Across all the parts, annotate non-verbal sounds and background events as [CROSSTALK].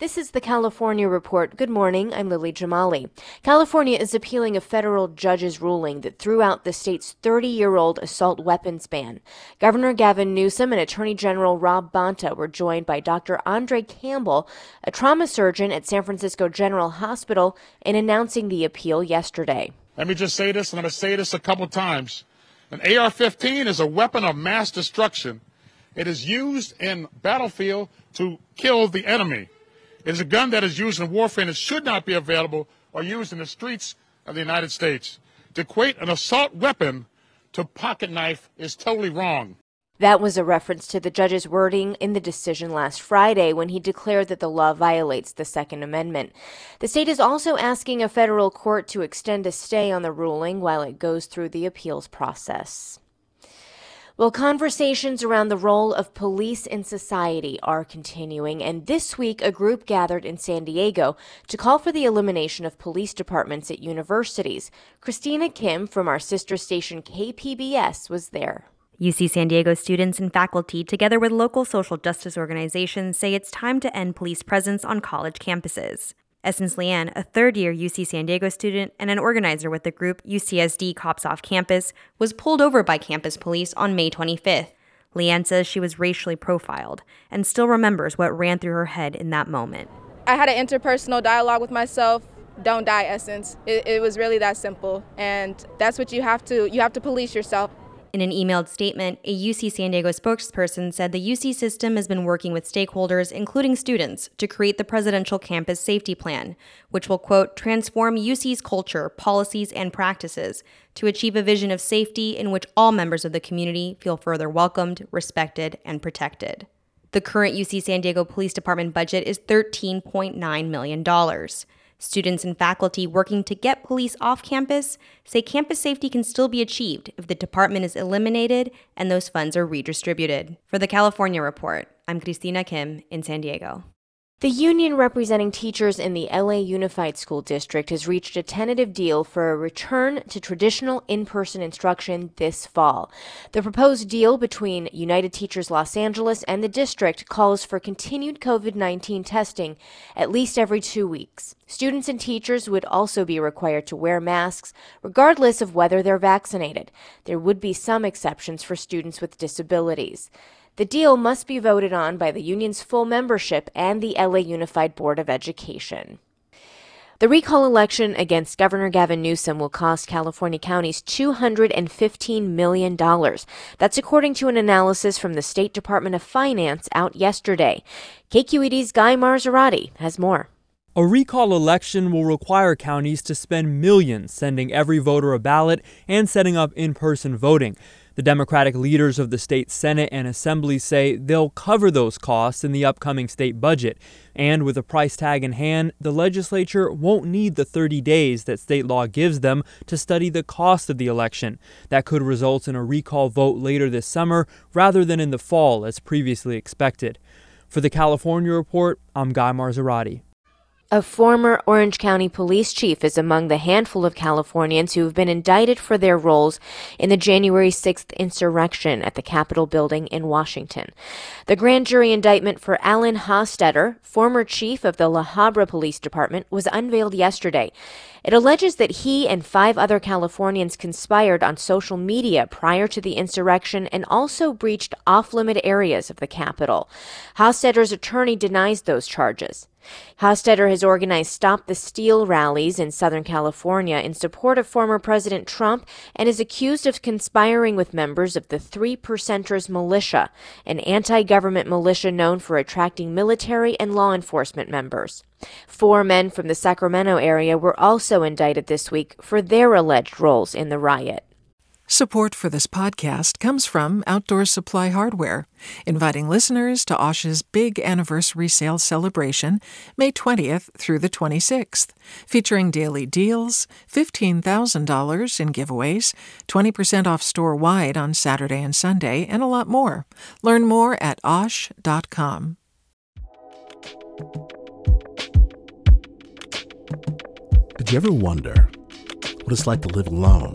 This is the California Report. Good morning. I'm Lily Jamali. California is appealing a federal judge's ruling that threw out the state's 30 year old assault weapons ban. Governor Gavin Newsom and Attorney General Rob Bonta were joined by Dr. Andre Campbell, a trauma surgeon at San Francisco General Hospital, in announcing the appeal yesterday. Let me just say this, and I'm going to say this a couple times. An AR 15 is a weapon of mass destruction. It is used in battlefield to kill the enemy. It is a gun that is used in warfare and should not be available or used in the streets of the United States. To equate an assault weapon to pocket knife is totally wrong. That was a reference to the judge's wording in the decision last Friday when he declared that the law violates the Second Amendment. The state is also asking a federal court to extend a stay on the ruling while it goes through the appeals process. Well, conversations around the role of police in society are continuing, and this week a group gathered in San Diego to call for the elimination of police departments at universities. Christina Kim from our sister station KPBS was there. UC San Diego students and faculty, together with local social justice organizations, say it's time to end police presence on college campuses. Essence Leanne, a third year UC San Diego student and an organizer with the group UCSD Cops Off Campus, was pulled over by campus police on May 25th. Leanne says she was racially profiled and still remembers what ran through her head in that moment. I had an interpersonal dialogue with myself. Don't die, Essence. It, it was really that simple, and that's what you have to. You have to police yourself. In an emailed statement, a UC San Diego spokesperson said the UC system has been working with stakeholders, including students, to create the presidential campus safety plan, which will, quote, transform UC's culture, policies, and practices to achieve a vision of safety in which all members of the community feel further welcomed, respected, and protected. The current UC San Diego Police Department budget is $13.9 million. Students and faculty working to get police off campus say campus safety can still be achieved if the department is eliminated and those funds are redistributed. For the California Report, I'm Christina Kim in San Diego. The union representing teachers in the LA Unified School District has reached a tentative deal for a return to traditional in person instruction this fall. The proposed deal between United Teachers Los Angeles and the district calls for continued COVID 19 testing at least every two weeks. Students and teachers would also be required to wear masks regardless of whether they're vaccinated. There would be some exceptions for students with disabilities. The deal must be voted on by the union's full membership and the LA Unified Board of Education. The recall election against Governor Gavin Newsom will cost California counties $215 million. That's according to an analysis from the State Department of Finance out yesterday. KQED's Guy Marzorati has more. A recall election will require counties to spend millions sending every voter a ballot and setting up in person voting. The Democratic leaders of the state Senate and Assembly say they'll cover those costs in the upcoming state budget. And with a price tag in hand, the legislature won't need the 30 days that state law gives them to study the cost of the election. That could result in a recall vote later this summer rather than in the fall as previously expected. For the California Report, I'm Guy Marzorati. A former Orange County police chief is among the handful of Californians who have been indicted for their roles in the January 6th insurrection at the Capitol building in Washington. The grand jury indictment for Alan Hostetter, former chief of the La Habra Police Department, was unveiled yesterday. It alleges that he and five other Californians conspired on social media prior to the insurrection and also breached off limit areas of the Capitol. Hostetter's attorney denies those charges. Hostetter has organized Stop the Steal rallies in Southern California in support of former President Trump and is accused of conspiring with members of the Three Percenters Militia, an anti government militia known for attracting military and law enforcement members. Four men from the Sacramento area were also indicted this week for their alleged roles in the riot. Support for this podcast comes from Outdoor Supply Hardware, inviting listeners to Osh's big anniversary sale celebration, May 20th through the 26th, featuring daily deals, $15,000 in giveaways, 20% off store wide on Saturday and Sunday, and a lot more. Learn more at osh.com. Did you ever wonder what it's like to live alone?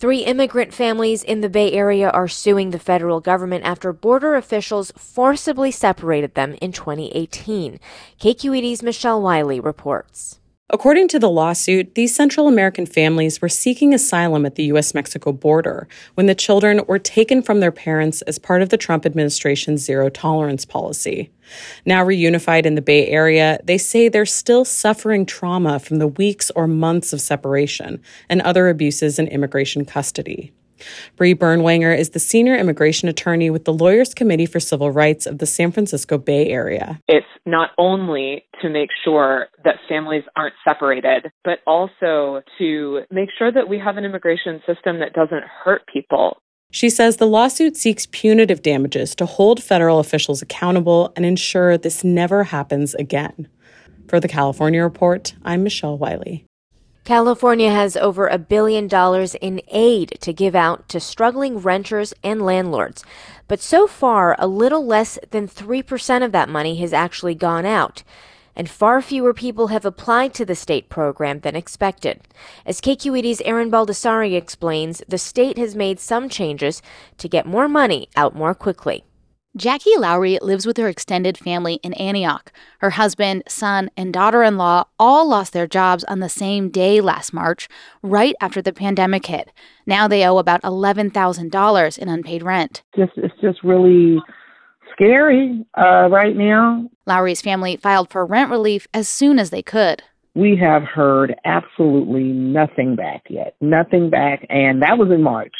Three immigrant families in the Bay Area are suing the federal government after border officials forcibly separated them in 2018. KQED's Michelle Wiley reports. According to the lawsuit, these Central American families were seeking asylum at the U.S. Mexico border when the children were taken from their parents as part of the Trump administration's zero tolerance policy. Now reunified in the Bay Area, they say they're still suffering trauma from the weeks or months of separation and other abuses in immigration custody. Bree Bernwanger is the senior immigration attorney with the Lawyers Committee for Civil Rights of the San Francisco Bay Area. It's not only to make sure that families aren't separated, but also to make sure that we have an immigration system that doesn't hurt people. She says the lawsuit seeks punitive damages to hold federal officials accountable and ensure this never happens again. For the California Report, I'm Michelle Wiley. California has over a billion dollars in aid to give out to struggling renters and landlords. But so far, a little less than 3% of that money has actually gone out. And far fewer people have applied to the state program than expected. As KQED's Erin Baldassari explains, the state has made some changes to get more money out more quickly. Jackie Lowry lives with her extended family in Antioch. Her husband, son, and daughter in law all lost their jobs on the same day last March, right after the pandemic hit. Now they owe about $11,000 in unpaid rent. Just, it's just really scary uh, right now. Lowry's family filed for rent relief as soon as they could. We have heard absolutely nothing back yet. Nothing back, and that was in March.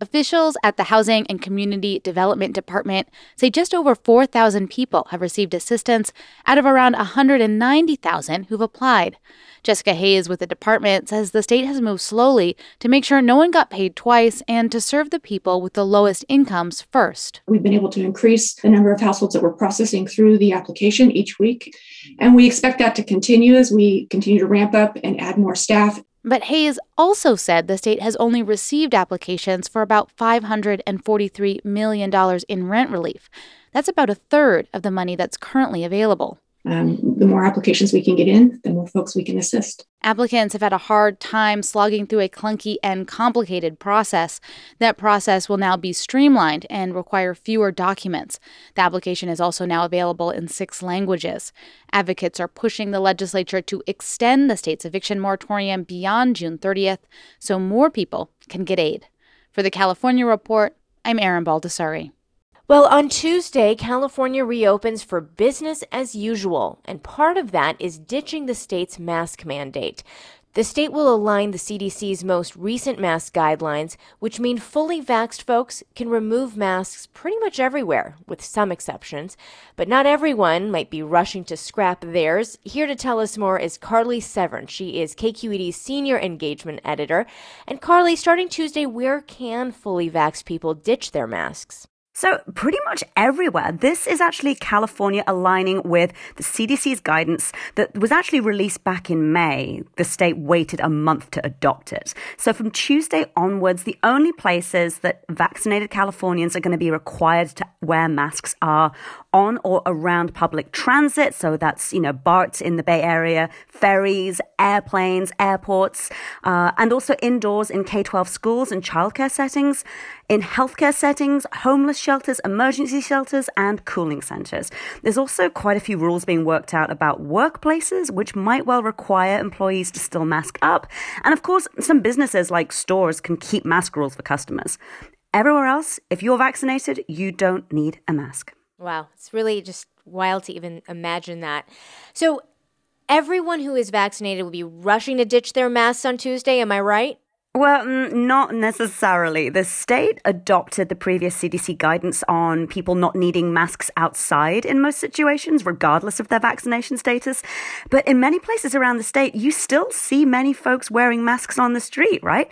Officials at the Housing and Community Development Department say just over 4,000 people have received assistance out of around 190,000 who've applied. Jessica Hayes with the department says the state has moved slowly to make sure no one got paid twice and to serve the people with the lowest incomes first. We've been able to increase the number of households that we're processing through the application each week, and we expect that to continue as we continue to ramp up and add more staff. But Hayes also said the state has only received applications for about $543 million in rent relief. That's about a third of the money that's currently available. Um, the more applications we can get in, the more folks we can assist. Applicants have had a hard time slogging through a clunky and complicated process. That process will now be streamlined and require fewer documents. The application is also now available in six languages. Advocates are pushing the legislature to extend the state's eviction moratorium beyond June 30th so more people can get aid. For the California Report, I'm Erin Baldassari. Well, on Tuesday, California reopens for business as usual, and part of that is ditching the state's mask mandate. The state will align the CDC's most recent mask guidelines, which mean fully vaxxed folks can remove masks pretty much everywhere, with some exceptions. But not everyone might be rushing to scrap theirs. Here to tell us more is Carly Severn. She is KQED's senior engagement editor. And Carly, starting Tuesday, where can fully vaxxed people ditch their masks? So, pretty much everywhere. This is actually California aligning with the CDC's guidance that was actually released back in May. The state waited a month to adopt it. So, from Tuesday onwards, the only places that vaccinated Californians are going to be required to wear masks are on or around public transit. So that's, you know, BART in the Bay Area, ferries, airplanes, airports, uh, and also indoors in K 12 schools and childcare settings, in healthcare settings, homeless shelters, emergency shelters, and cooling centers. There's also quite a few rules being worked out about workplaces, which might well require employees to still mask up. And of course, some businesses like stores can keep mask rules for customers. Everywhere else, if you're vaccinated, you don't need a mask. Wow, it's really just wild to even imagine that. So, everyone who is vaccinated will be rushing to ditch their masks on Tuesday, am I right? Well, mm, not necessarily. The state adopted the previous CDC guidance on people not needing masks outside in most situations, regardless of their vaccination status. But in many places around the state, you still see many folks wearing masks on the street, right?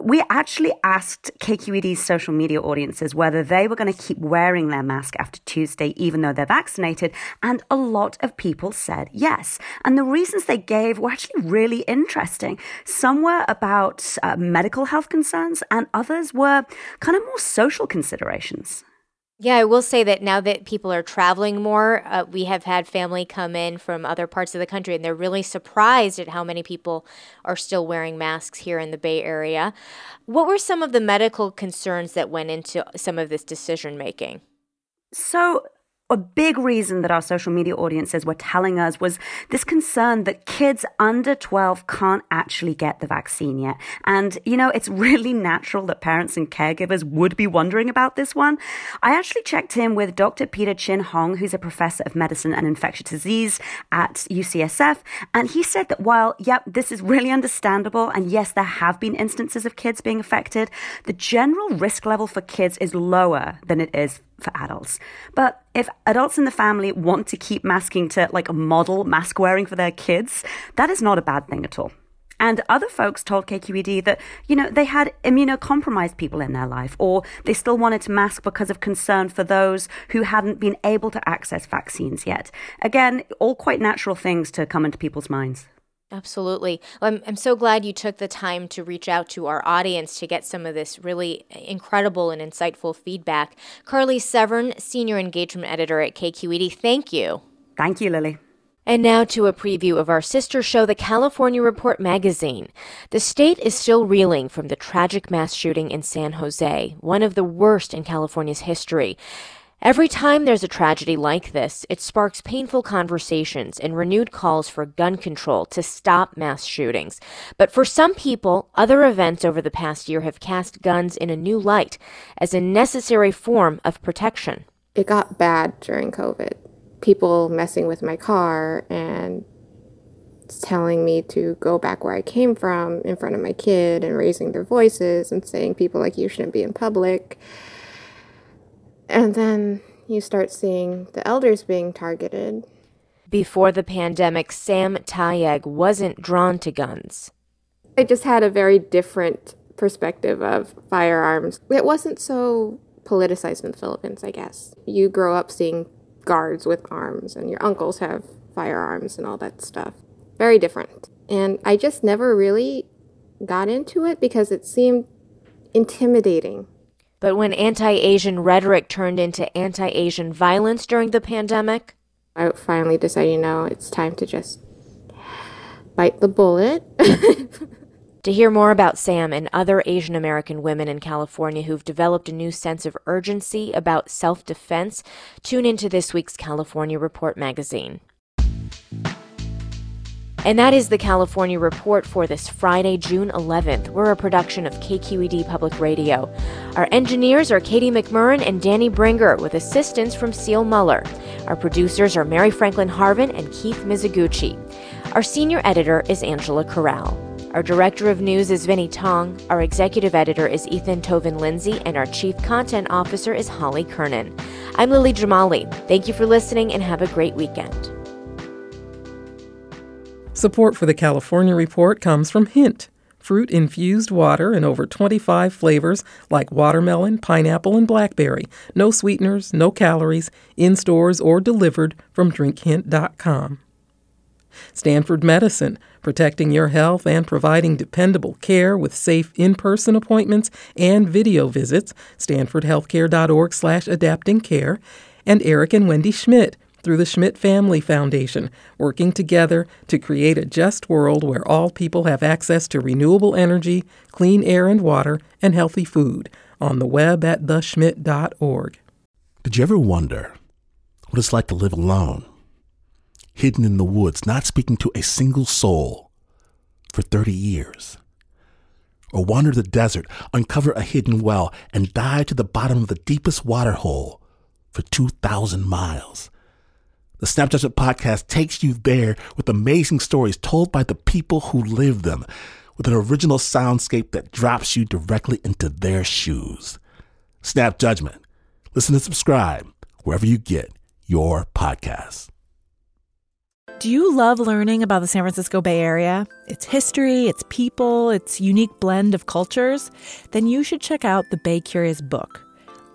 We actually asked KQED's social media audiences whether they were going to keep wearing their mask after Tuesday, even though they're vaccinated, and a lot of people said yes. And the reasons they gave were actually really interesting. Some were about uh, medical health concerns, and others were kind of more social considerations. Yeah, I will say that now that people are traveling more, uh, we have had family come in from other parts of the country, and they're really surprised at how many people are still wearing masks here in the Bay Area. What were some of the medical concerns that went into some of this decision making? So, a big reason that our social media audiences were telling us was this concern that kids under 12 can't actually get the vaccine yet. And, you know, it's [LAUGHS] really natural that parents and caregivers would be wondering about this one. I actually checked in with Dr. Peter Chin Hong, who's a professor of medicine and infectious disease at UCSF. And he said that while, yep, this is really understandable, and yes, there have been instances of kids being affected, the general risk level for kids is lower than it is for adults. But if adults in the family want to keep masking to like model mask wearing for their kids, that is not a bad thing at all. And other folks told KQED that, you know, they had immunocompromised people in their life, or they still wanted to mask because of concern for those who hadn't been able to access vaccines yet. Again, all quite natural things to come into people's minds. Absolutely. I'm, I'm so glad you took the time to reach out to our audience to get some of this really incredible and insightful feedback. Carly Severn, Senior Engagement Editor at KQED, thank you. Thank you, Lily. And now to a preview of our sister show, the California Report magazine. The state is still reeling from the tragic mass shooting in San Jose, one of the worst in California's history. Every time there's a tragedy like this, it sparks painful conversations and renewed calls for gun control to stop mass shootings. But for some people, other events over the past year have cast guns in a new light as a necessary form of protection. It got bad during COVID. People messing with my car and telling me to go back where I came from in front of my kid and raising their voices and saying people like you shouldn't be in public. And then you start seeing the elders being targeted. Before the pandemic, Sam Tayeg wasn't drawn to guns. I just had a very different perspective of firearms. It wasn't so politicized in the Philippines, I guess. You grow up seeing guards with arms, and your uncles have firearms and all that stuff. Very different. And I just never really got into it because it seemed intimidating. But when anti Asian rhetoric turned into anti Asian violence during the pandemic, I finally decided, you know, it's time to just bite the bullet. [LAUGHS] to hear more about Sam and other Asian American women in California who've developed a new sense of urgency about self defense, tune into this week's California Report magazine. And that is the California Report for this Friday, June 11th. We're a production of KQED Public Radio. Our engineers are Katie McMurran and Danny Bringer, with assistance from Seal Muller. Our producers are Mary Franklin Harvin and Keith Mizuguchi. Our senior editor is Angela Corral. Our director of news is Vinnee Tong. Our executive editor is Ethan Toven Lindsey, and our chief content officer is Holly Kernan. I'm Lily Jamali. Thank you for listening and have a great weekend. Support for the California Report comes from Hint, fruit infused water in over 25 flavors like watermelon, pineapple, and blackberry. No sweeteners, no calories, in stores or delivered from drinkhint.com. Stanford Medicine, protecting your health and providing dependable care with safe in-person appointments and video visits. StanfordHealthcare.org/slash adapting care and Eric and Wendy Schmidt through the Schmidt Family Foundation, working together to create a just world where all people have access to renewable energy, clean air and water, and healthy food. On the web at theschmidt.org. Did you ever wonder what it's like to live alone, hidden in the woods, not speaking to a single soul for 30 years? Or wander the desert, uncover a hidden well, and dive to the bottom of the deepest water hole for 2,000 miles? The Snap Judgment podcast takes you there with amazing stories told by the people who live them, with an original soundscape that drops you directly into their shoes. Snap Judgment. Listen and subscribe wherever you get your podcasts. Do you love learning about the San Francisco Bay Area? Its history, its people, its unique blend of cultures? Then you should check out the Bay Curious book.